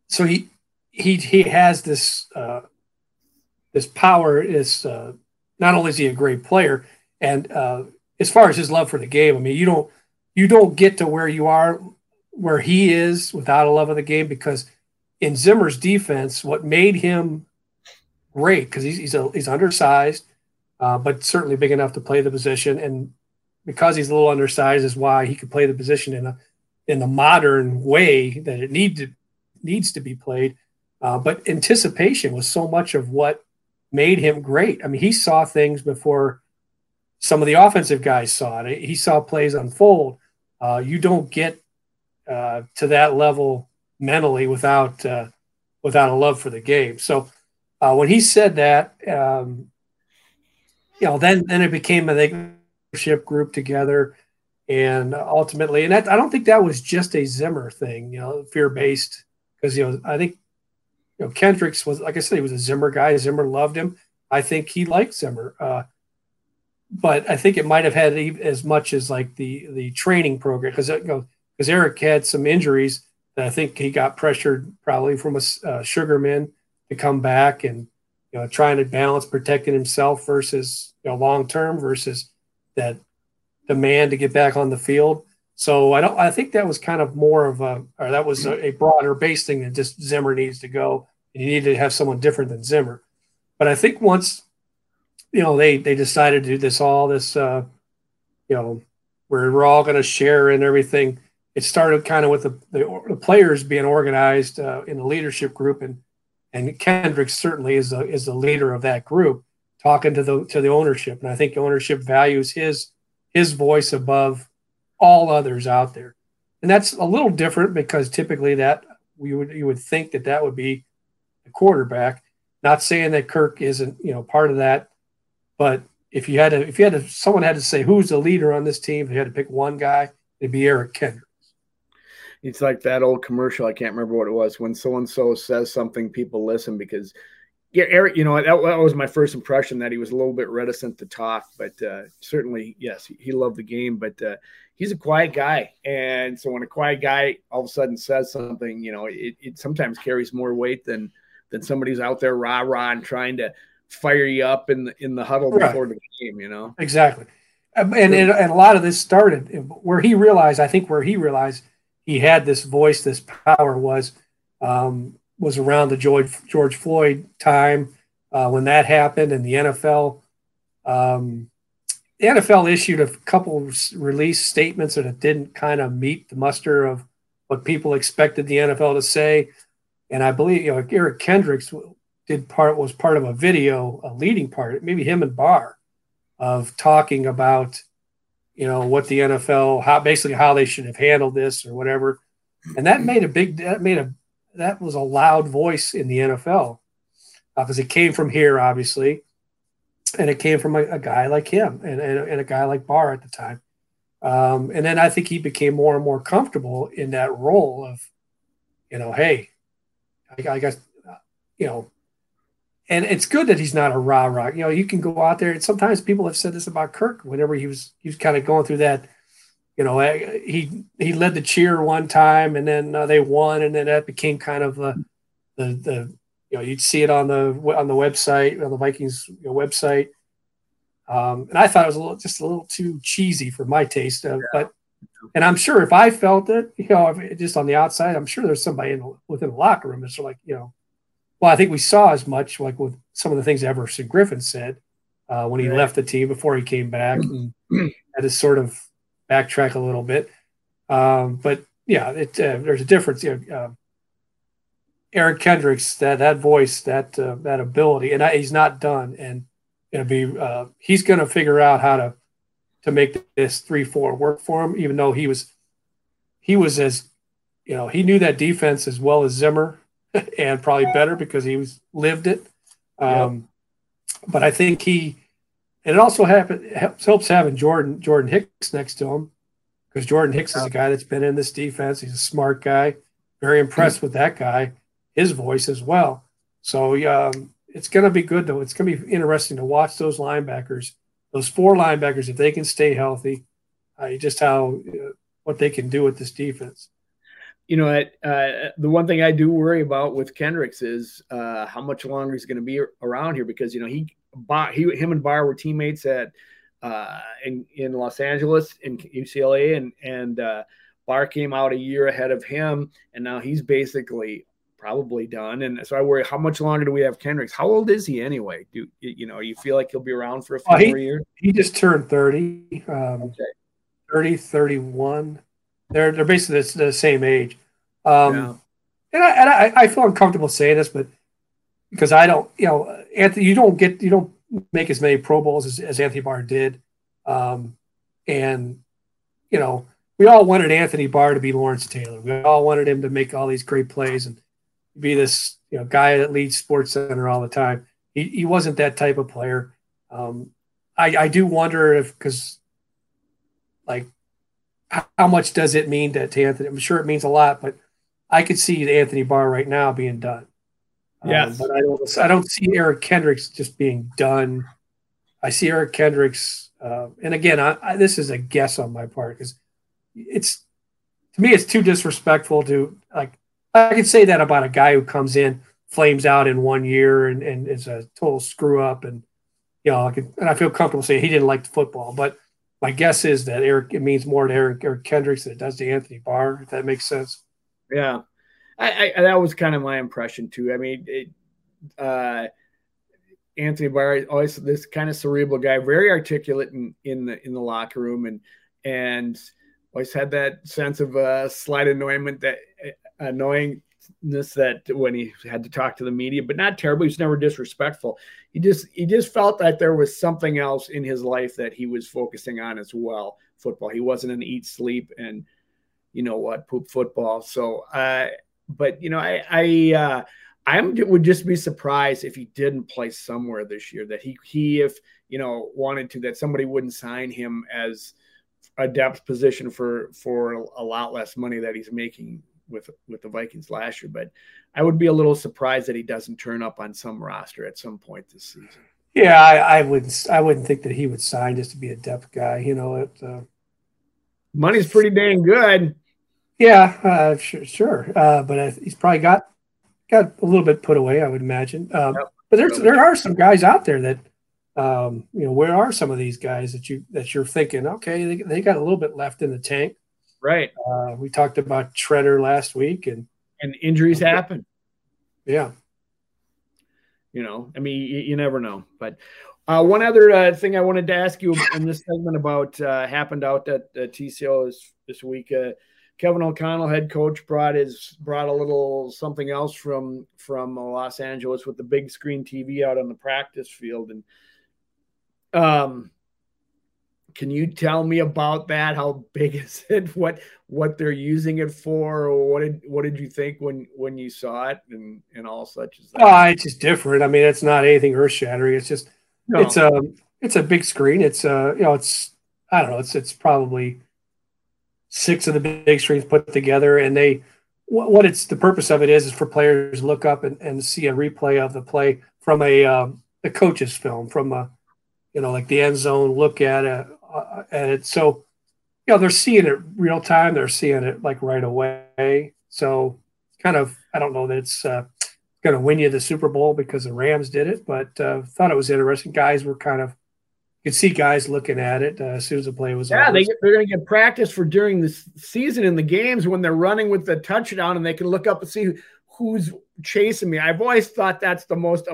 so he he he has this uh, this power. Is uh, not only is he a great player, and uh, as far as his love for the game, I mean, you don't you don't get to where you are where he is without a love of the game because in Zimmer's defense, what made him great because he's he's, a, he's undersized, uh, but certainly big enough to play the position. And because he's a little undersized, is why he could play the position in a in the modern way that it need to, needs to be played. Uh, but anticipation was so much of what made him great. I mean, he saw things before some of the offensive guys saw it. He saw plays unfold. Uh, you don't get uh, to that level mentally without uh, without a love for the game. So uh, when he said that, um, you know, then then it became a leadership group together, and ultimately, and that, I don't think that was just a Zimmer thing, you know, fear based, because you know I think you know Kendricks was like I said, he was a Zimmer guy. Zimmer loved him. I think he liked Zimmer, uh, but I think it might have had as much as like the the training program because you know because Eric had some injuries And I think he got pressured probably from a uh, Sugarman to come back and you know trying to balance protecting himself versus you know long term versus that demand to get back on the field. So I don't. I think that was kind of more of a, or that was a, a broader base thing than just Zimmer needs to go, and you need to have someone different than Zimmer. But I think once, you know, they they decided to do this all this, uh, you know, where we're all going to share and everything. It started kind of with the, the, the players being organized uh, in the leadership group, and and Kendrick certainly is the is the leader of that group, talking to the to the ownership, and I think ownership values his his voice above all others out there, and that's a little different because typically that we would you would think that that would be the quarterback. Not saying that Kirk isn't you know part of that, but if you had to if you had to someone had to say who's the leader on this team, you had to pick one guy, it'd be Eric Kendricks. It's like that old commercial. I can't remember what it was. When so and so says something, people listen because yeah, Eric, you know, that, that, was my first impression that he was a little bit reticent to talk, but uh, certainly, yes, he, he, loved the game, but uh, he's a quiet guy. And so when a quiet guy all of a sudden says something, you know, it, it sometimes carries more weight than, than somebody's out there rah rah and trying to fire you up in the, in the huddle right. before the game, you know? Exactly. And, and, and a lot of this started where he realized, I think where he realized he had this voice, this power was, um, was around the George George Floyd time uh, when that happened, and the NFL. Um, the NFL issued a couple release statements that didn't kind of meet the muster of what people expected the NFL to say, and I believe you know Eric Kendricks did part was part of a video, a leading part, maybe him and Barr, of talking about you know what the NFL how basically how they should have handled this or whatever, and that made a big that made a that was a loud voice in the NFL because uh, it came from here, obviously, and it came from a, a guy like him and, and, and, a guy like Barr at the time. Um, and then I think he became more and more comfortable in that role of, you know, hey, I, I guess, you know, and it's good that he's not a rah rah. You know, you can go out there, and sometimes people have said this about Kirk whenever he was he was kind of going through that you know, eh, he he led the cheer one time, and then uh, they won, and then that became kind of uh, the the you know you'd see it on the on the website on the Vikings you know, website, um, and I thought it was a little just a little too cheesy for my taste. Uh, yeah. But and I'm sure if I felt it, you know, just on the outside, I'm sure there's somebody in within the locker room that's like, you know, well, I think we saw as much like with some of the things Everson Griffen said uh, when he right. left the team before he came back and had to sort of backtrack a little bit. Um, but yeah, it, uh, there's a difference. You know, uh, Eric Kendricks, that that voice, that uh, that ability, and I, he's not done. And it'll be uh, he's going to figure out how to to make this three four work for him. Even though he was he was as you know he knew that defense as well as Zimmer, and probably better because he was lived it. Um, yep. But I think he and it also happen, helps having Jordan Jordan Hicks next to him because Jordan Hicks is a guy that's been in this defense. He's a smart guy. Very impressed with that guy. His voice as well. So um, it's going to be good though. It's going to be interesting to watch those linebackers, those four linebackers, if they can stay healthy. Uh, just how uh, what they can do with this defense. You know, uh, the one thing I do worry about with Kendricks is uh, how much longer he's going to be around here because you know he Barr, he, him and Barr were teammates at uh, in in Los Angeles in UCLA, and and uh, Barr came out a year ahead of him, and now he's basically probably done. And so I worry, how much longer do we have Kendricks? How old is he anyway? Do you know? You feel like he'll be around for a few he, more years? He just turned thirty. Um, okay. 30, 31. They're they're basically the, the same age. Um, yeah. And, I, and I, I feel uncomfortable saying this, but because I don't, you know, Anthony, you don't get, you don't make as many Pro Bowls as, as Anthony Barr did. Um, and, you know, we all wanted Anthony Barr to be Lawrence Taylor. We all wanted him to make all these great plays and be this, you know, guy that leads Sports Center all the time. He, he wasn't that type of player. Um, I, I do wonder if, because, like, how, much does it mean to, to Anthony? I'm sure it means a lot, but I could see Anthony Barr right now being done. Yeah, um, but I don't. I don't see Eric Kendricks just being done. I see Eric Kendricks, uh, and again, I, I, this is a guess on my part because it's to me, it's too disrespectful to like. I could say that about a guy who comes in, flames out in one year, and, and is a total screw up, and you know, I could, and I feel comfortable saying he didn't like the football. But my guess is that Eric it means more to Eric, Eric Kendricks than it does to Anthony Barr. If that makes sense. Yeah, I, I that was kind of my impression too. I mean, it, uh, Anthony Barr always this kind of cerebral guy, very articulate in, in the in the locker room, and and always had that sense of uh, slight annoyment that uh, that when he had to talk to the media, but not terribly. He was never disrespectful. He just he just felt that there was something else in his life that he was focusing on as well. Football. He wasn't an eat, sleep, and you know what, poop football. So, uh, but you know, I I uh, I would just be surprised if he didn't play somewhere this year. That he he if you know wanted to that somebody wouldn't sign him as a depth position for for a lot less money that he's making with with the Vikings last year. But I would be a little surprised that he doesn't turn up on some roster at some point this season. Yeah, I, I wouldn't I wouldn't think that he would sign just to be a depth guy. You know, it, uh, money's pretty dang good. Yeah, uh, sure, sure. Uh, but he's probably got got a little bit put away, I would imagine. Um, yep. But there's there are some guys out there that, um, you know, where are some of these guys that you that you're thinking, okay, they, they got a little bit left in the tank, right? Uh, we talked about Tretter last week, and and injuries happen. Yeah, you know, I mean, you, you never know. But uh, one other uh, thing I wanted to ask you in this segment about uh, happened out at TCO this, this week. Uh, Kevin O'Connell, head coach, brought his brought a little something else from from Los Angeles with the big screen TV out on the practice field. And um, can you tell me about that? How big is it? What what they're using it for? Or what did what did you think when when you saw it and and all such as that? Oh, it's just different. I mean, it's not anything earth shattering. It's just no. it's a it's a big screen. It's uh you know it's I don't know. It's it's probably six of the big screens put together, and they what it's the purpose of it is is for players to look up and, and see a replay of the play from a um, a coach's film from a you know like the end zone look at it uh, at it so you know they're seeing it real time they're seeing it like right away so kind of i don't know that it's uh, going to win you the super bowl because the rams did it but uh, thought it was interesting guys were kind of you could see guys looking at it uh, as soon as the play was yeah, over. they they're going to get practice for during the season in the games when they're running with the touchdown and they can look up and see who's chasing me. I've always thought that's the most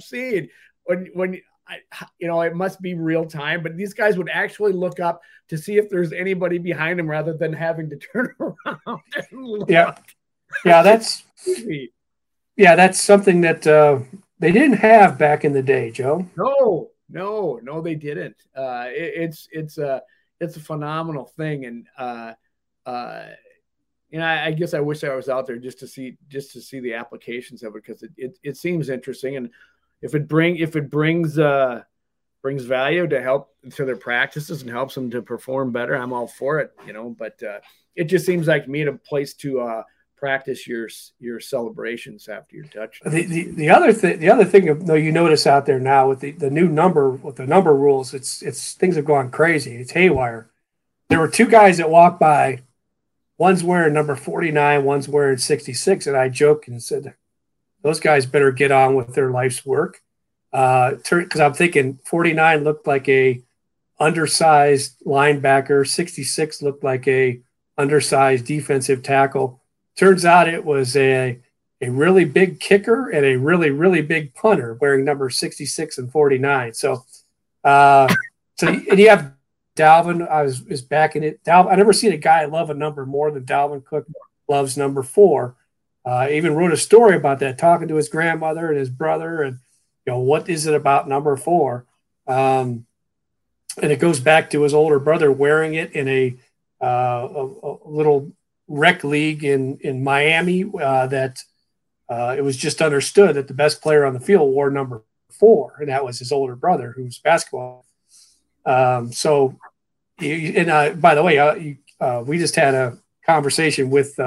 seed when when I, you know it must be real time, but these guys would actually look up to see if there's anybody behind them rather than having to turn around. yeah, yeah, that's yeah, that's something that uh, they didn't have back in the day, Joe. No, no, no, they didn't. Uh, it, it's it's a it's a phenomenal thing, and uh, uh, you know, I, I, guess I wish I was out there just to see just to see the applications of it because it, it, it seems interesting, and if it bring if it brings uh brings value to help to their practices and helps them to perform better, I'm all for it. You know, but uh, it just seems like me a place to uh practice your your celebrations after your touchdown. The, the, the other thing the other thing though you notice out there now with the, the new number with the number rules it's it's things have gone crazy it's haywire. There were two guys that walked by, one's wearing number forty nine, one's wearing sixty six, and I joked and said, those guys better get on with their life's work. Because uh, I'm thinking forty nine looked like a undersized linebacker, sixty six looked like a undersized defensive tackle. Turns out it was a a really big kicker and a really really big punter wearing number 66 and 49 so uh so and you have dalvin i was is backing it. Dalvin i never seen a guy love a number more than dalvin cook loves number four uh even wrote a story about that talking to his grandmother and his brother and you know what is it about number four um and it goes back to his older brother wearing it in a uh, a, a little rec league in in Miami uh, that uh, it was just understood that the best player on the field wore number four, and that was his older brother, who's basketball. Um, so, and uh, by the way, uh, we just had a conversation with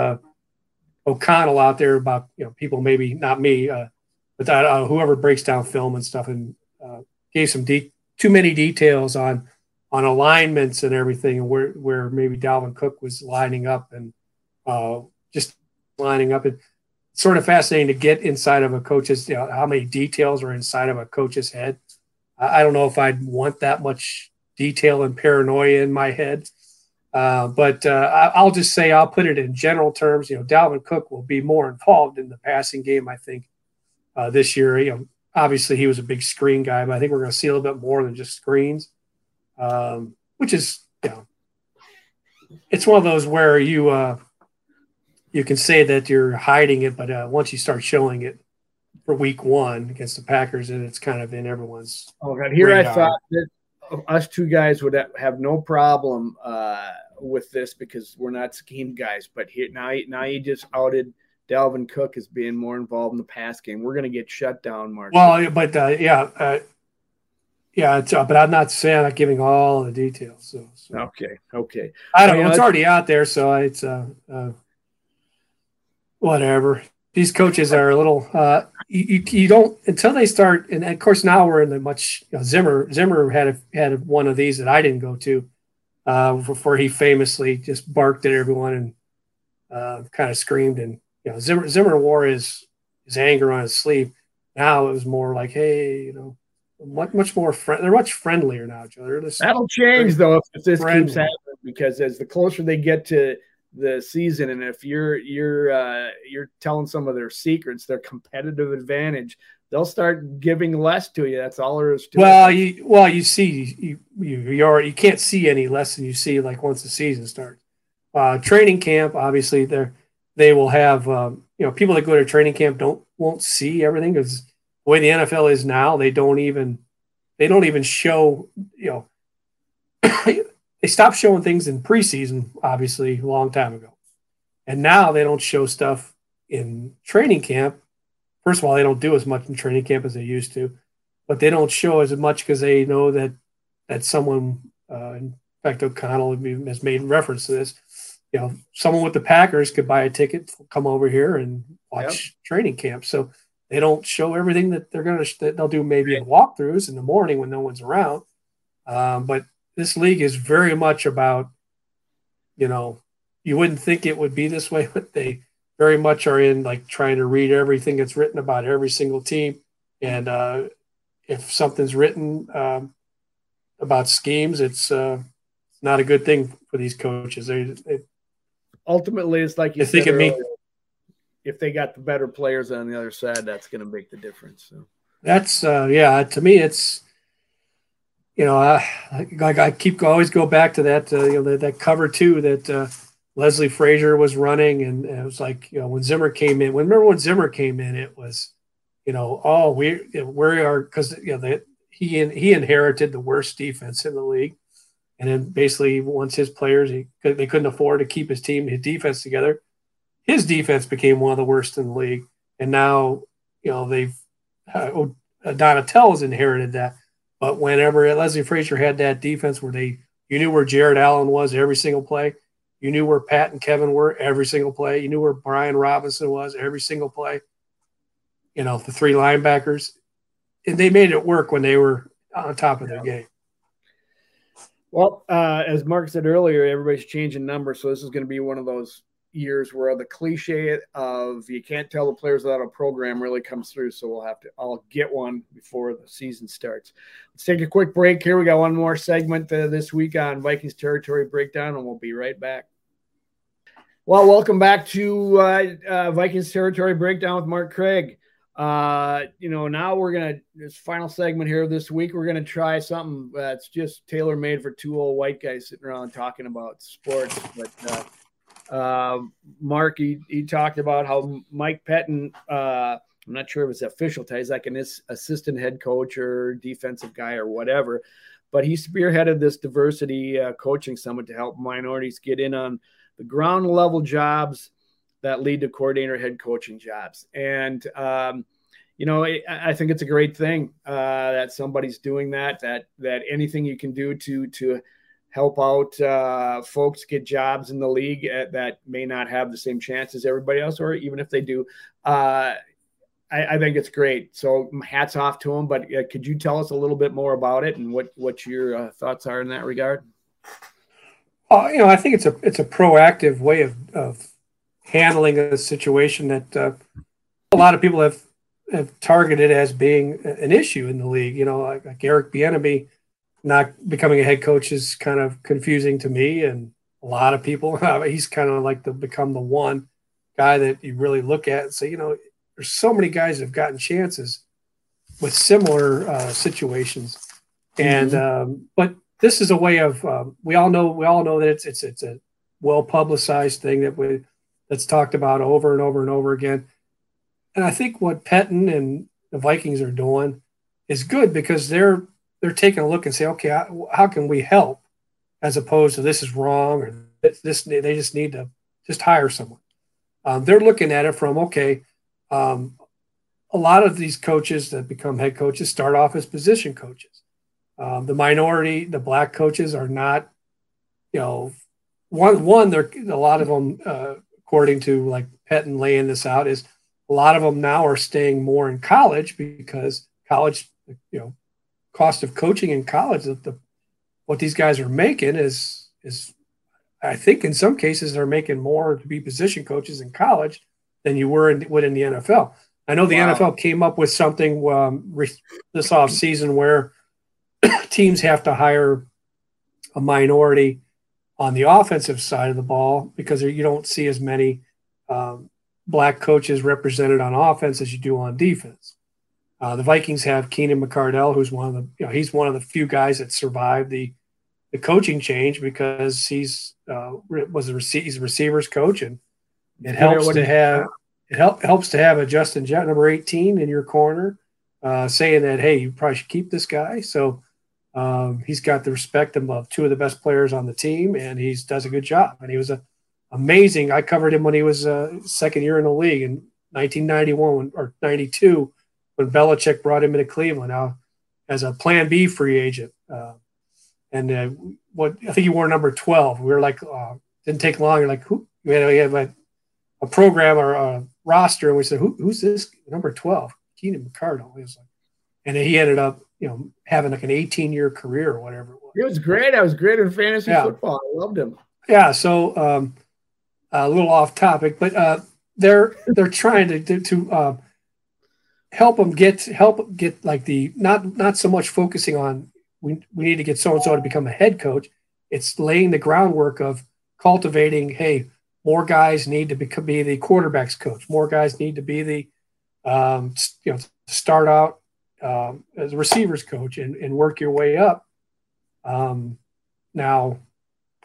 O'Connell out there about you know people maybe not me, uh, but that, whoever breaks down film and stuff, and gave some de- too many details on on alignments and everything, and where where maybe Dalvin Cook was lining up and uh, just lining up. And sort of fascinating to get inside of a coach's, you know, how many details are inside of a coach's head. I, I don't know if I'd want that much detail and paranoia in my head. Uh, but uh, I'll just say I'll put it in general terms. You know, Dalvin Cook will be more involved in the passing game. I think uh, this year. You know, obviously he was a big screen guy, but I think we're going to see a little bit more than just screens, um, which is you know, it's one of those where you uh, you can say that you're hiding it, but uh, once you start showing it for week one against the Packers, and it's kind of in everyone's. Oh God! Here radar. I thought that us two guys would have no problem uh, with this because we're not scheme guys. But here now, now you just outed Dalvin Cook as being more involved in the pass game. We're going to get shut down, Mark. Well, but uh, yeah, uh, yeah, uh, but I'm not saying I'm not giving all the details. So, so. okay, okay. I don't know. It's already out there, so it's uh, uh, whatever. These coaches are a little. Uh, you, you don't until they start, and of course now we're in the much. You know, Zimmer Zimmer had a, had one of these that I didn't go to, uh, before he famously just barked at everyone and uh, kind of screamed and you know Zimmer Zimmer wore his his anger on his sleeve. Now it was more like, hey, you know, much much more friend. They're much friendlier now, Joe. That'll change though if this friendly. keeps happening because as the closer they get to the season, and if you're you're uh, you're telling some of their secrets, their competitive advantage, they'll start giving less to you. That's all there is to well, it. You, well, you see, you you you, already, you can't see any less than you see like once the season starts. Uh, training camp, obviously, they're they will have um, you know people that go to training camp don't won't see everything because the way the NFL is now, they don't even they don't even show you know they stopped showing things in preseason obviously a long time ago, and now they don't show stuff in training camp. First of all, they don't do as much in training camp as they used to, but they don't show as much because they know that that someone, uh, in fact, O'Connell has made reference to this you know, someone with the Packers could buy a ticket, come over here and watch yep. training camp. So they don't show everything that they're going to, that they'll do maybe in walkthroughs in the morning when no one's around. Um, but this league is very much about, you know, you wouldn't think it would be this way, but they very much are in like trying to read everything that's written about every single team. And uh, if something's written um, about schemes, it's uh, not a good thing for these coaches. They, they ultimately, it's like you said think earlier, if they got the better players on the other side, that's going to make the difference. So. That's uh, yeah. To me, it's you know, I, I, keep always go back to that uh, you know that, that cover two that uh, Leslie Frazier was running, and, and, it was like you know when Zimmer came in. When remember when Zimmer came in, it was you know oh we we are because you know that he he inherited the worst defense in the league and then basically, once his players, he, they couldn't afford to keep his team, his defense together. His defense became one of the worst in the league. And now, you know, they've, uh, Donatell has inherited that. But whenever Leslie Frazier had that defense where they, you knew where Jared Allen was every single play, you knew where Pat and Kevin were every single play, you knew where Brian Robison was every single play, you know, the three linebackers. And they made it work when they were on top of their game. Well, uh, as Mark said earlier, everybody's changing numbers, so this is going to be one of those years where the cliche of you can't tell the players without a program really comes through. So we'll have to, I'll get one before the season starts. Let's take a quick break here. We got one more segment uh, this week on Vikings territory breakdown, and we'll be right back. Well, welcome back to uh, uh Vikings territory breakdown with Mark Craig. Uh, you know, now we're gonna this final segment here this week. We're gonna try something that's just tailor made for two old white guys sitting around talking about sports. But uh, Mark, he, he talked about how Mike Pettine. Uh, I'm not sure if it's official he's like an assistant head coach or defensive guy or whatever. But he spearheaded this diversity uh, coaching summit to help minorities get in on the ground level jobs that lead to coordinator head coaching jobs. And, um, you know, I, I, think it's a great thing uh, that somebody's doing that, that, that anything you can do to, to help out uh, folks get jobs in the league uh, that may not have the same chance as everybody else, or even if they do, uh, I, I, think it's great. So hats off to him. But uh, could you tell us a little bit more about it and what what your uh, thoughts are in that regard? Uh, you know, I think it's a it's a proactive way of of handling a situation that a lot of people have have targeted as being an issue in the league. You know, like, like Eric Bieniemy not becoming a head coach is kind of confusing to me and a lot of people. he's kind of like the become the one guy that you really look at and say, you know, there's so many guys that have gotten chances with similar uh, situations, and mm-hmm. um, but this is a way of um, we all know we all know that it's it's it's a well publicized thing that we that's talked about over and over and over again, and I think what Pettine and the Vikings are doing is good because they're they're taking a look and say, okay, how, can we help, as opposed to this is wrong or this they just need to just hire someone. Um, they're looking at it from okay, um, a lot of these coaches that become head coaches start off as position coaches. Um, the minority, the black coaches are not, you know, one one. They're a lot of them, uh, according to like Pettine laying this out, is a lot of them now are staying more in college because college, you know, cost of coaching in college. That the what these guys are making is is, I think in some cases they're making more to be position coaches in college than you were in, would in the NFL. I know the wow. NFL came up with something um, this off season where teams have to hire a minority on the offensive side of the ball because you don't see as many um, black coaches represented on offense as you do on defense. Uh, the Vikings have Keenan McCardell, who's one of the you know he's one of the few guys that survived the the coaching change because he's uh, was a rec- he's a receivers coach and it helps to have it help, helps to have a Justin Jett number 18 in your corner, uh, saying that hey, you probably should keep this guy. So um, he's got the respect of two of the best players on the team, and he does a good job. And he was a amazing. I covered him when he was uh, second year in the league in 1991 or 92 when Belichick brought him into Cleveland now as a Plan B free agent. Uh, and uh, what I think he wore number 12. We were like, uh, didn't take long. You're Like, who? We had, we had a, a program or a roster, and we said, Who, "Who's this number 12?" Keenan McCardell. He was like, and he ended up, you know, having like an 18 year career or whatever it was. He was great. I was great in fantasy yeah. football. I loved him. Yeah. So um, a little off topic, but uh, they're they're trying to to uh, help them get help get like the not not so much focusing on we we need to get so and so to become a head coach. It's laying the groundwork of cultivating. Hey, more guys need to become, be the quarterbacks coach. More guys need to be the um, you know start out um, as a receivers coach and, and work your way up. Um, now,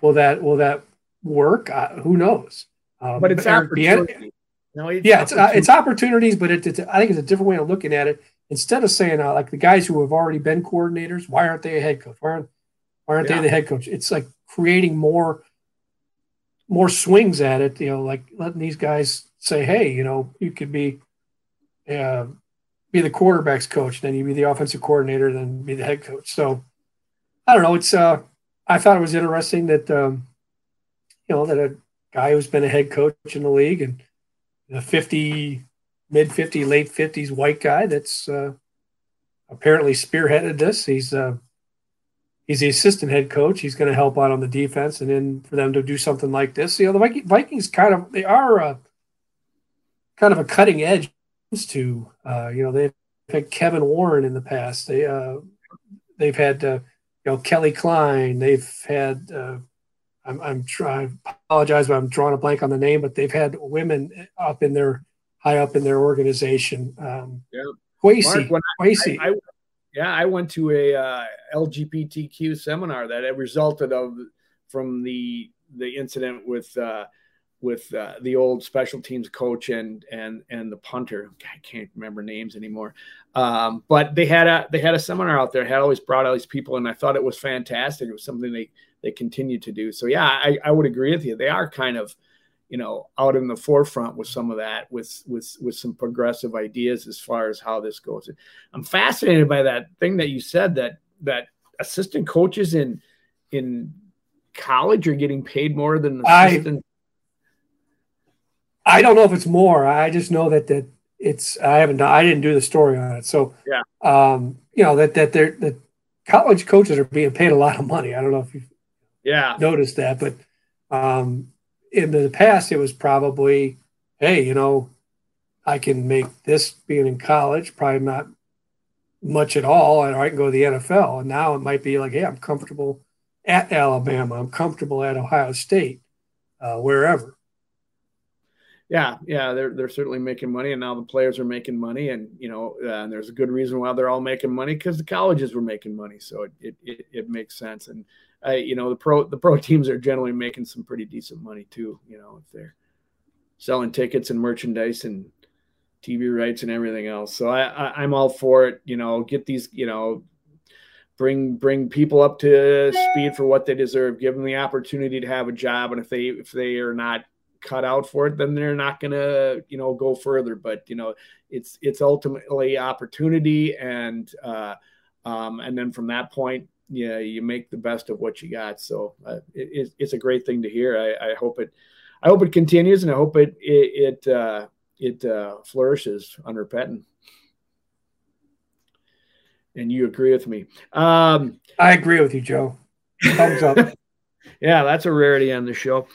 will that will that work? Uh, who knows? Um, but it's opportunity. No, it's yeah, it's, uh, it's opportunities, but it, it's I think it's a different way of looking at it. Instead of saying uh, like the guys who have already been coordinators, why aren't they a head coach? Why aren't why aren't yeah. they the head coach? It's like creating more more swings at it. You know, like letting these guys say, "Hey, you know, you could be uh, be the quarterbacks coach, then you be the offensive coordinator, then be the head coach." So I don't know. It's uh, I thought it was interesting that um, you know that a guy who's been a head coach in the league and the 50 mid 50 late 50s white guy that's uh, apparently spearheaded this. He's uh, he's the assistant head coach. He's going to help out on the defense and then for them to do something like this. You know the vikings kind of they are uh, kind of a cutting edge to uh, you know they've had kevin warren in the past. They uh, they've had uh, you know kelly kleine. They've had I'm, I'm trying. Apologize, but I'm drawing a blank on the name. But they've had women up in their high up in their organization. Um, yeah, Kwesi. Mark, Kwesi. I, I, yeah, I went to a uh, LGBTQ seminar that it resulted of from the the incident with uh, with uh, the old special teams coach and and and the punter. I can't remember names anymore. Um, but they had a they had a seminar out there. Had always brought all these people, and I thought it was fantastic. It was something they they continue to do. So yeah, I, I would agree with you. They are kind of, you know, out in the forefront with some of that, with with with some progressive ideas as far as how this goes. I'm fascinated by that thing that you said that that assistant coaches in in college are getting paid more than assistant. I, I don't know if it's more. I just know that that it's I haven't I didn't do the story on it. So yeah, um, you know that that they're the college coaches are being paid a lot of money. I don't know if you yeah. Noticed that, but um, in the past it was probably hey you know I can make this being in college probably not much at all, and I can go to the NFL. And now it might be like hey I'm comfortable at Alabama, I'm comfortable at Ohio State, uh, wherever. Yeah, yeah, they're they're certainly making money, and now the players are making money, and you know, uh, and there's a good reason why they're all making money because the colleges were making money, so it it, it, it makes sense, and uh, you know, the pro the pro teams are generally making some pretty decent money too, you know, if they're selling tickets and merchandise and TV rights and everything else. So I, I I'm all for it, you know, get these, you know, bring bring people up to speed for what they deserve give them the opportunity to have a job and if they if they are not cut out for it, then they're not to, you know, go further. But you know, it's it's ultimately opportunity, and uh, um, and then from that point, yeah, you make the best of what you got. So uh, it, it's a great thing to hear. I, I, hope it, I hope it continues, and I hope it it it, uh, it uh, flourishes under Pettine. And you agree with me? Um, I agree with you, Joe. Thumbs up. yeah, that's a rarity on the show.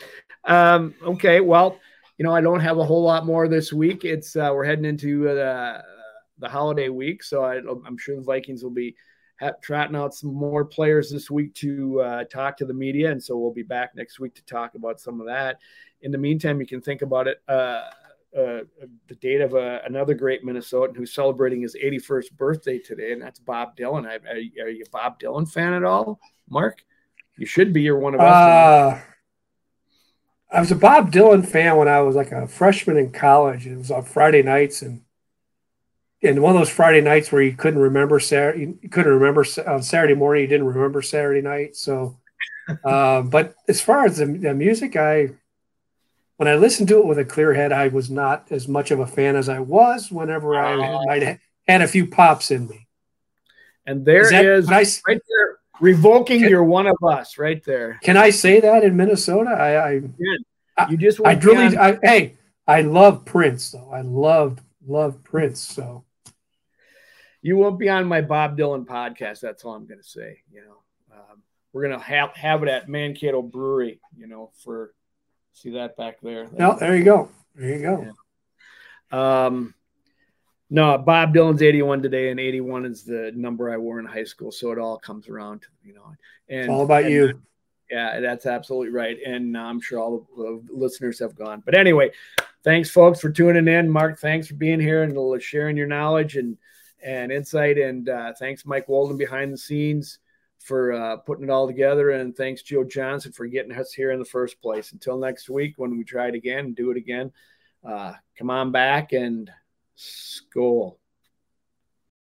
Um, okay, well, you know, I don't have a whole lot more this week. It's uh, we're heading into the the holiday week, so I, am sure the Vikings will be trotting out some more players this week to uh, talk to the media, and so we'll be back next week to talk about some of that. In the meantime, you can think about it. Uh, uh, the date of uh, another great Minnesotan who's celebrating his 81st birthday today, and that's Bob Dylan. Are, are, you a Bob Dylan fan at all, Mark? You should be. You're one of us. Uh, I was a Bob Dylan fan when I was like a freshman in college. It was on Friday nights, and and one of those Friday nights where you couldn't remember Saturday, you couldn't remember on Saturday morning, you didn't remember Saturday night. So, um, but as far as the, the, music, I when I listened to it with a clear head, I was not as much of a fan as I was whenever I uh, might have had a few pops in me. And there is, is I, right there revoking can, your one of us right there. Can I say that in Minnesota? I, I you just I, I really I, hey I love Prince though. I loved loved Prince so. You won't be on my Bob Dylan podcast. That's all I'm going to say. You know, um, we're going to have have it at Mankato Brewery. You know, for see that back there. No, there you go. There you go. Yeah. Um, no, Bob Dylan's 81 today, and 81 is the number I wore in high school. So it all comes around, you know. And it's all about and, you. Yeah, that's absolutely right. And I'm sure all the listeners have gone. But anyway, thanks, folks, for tuning in. Mark, thanks for being here and sharing your knowledge and and insight. And uh, thanks, Mike Walden, behind the scenes for uh, putting it all together. And thanks, Joe Johnson, for getting us here in the first place. Until next week, when we try it again and do it again, uh, come on back and Skål.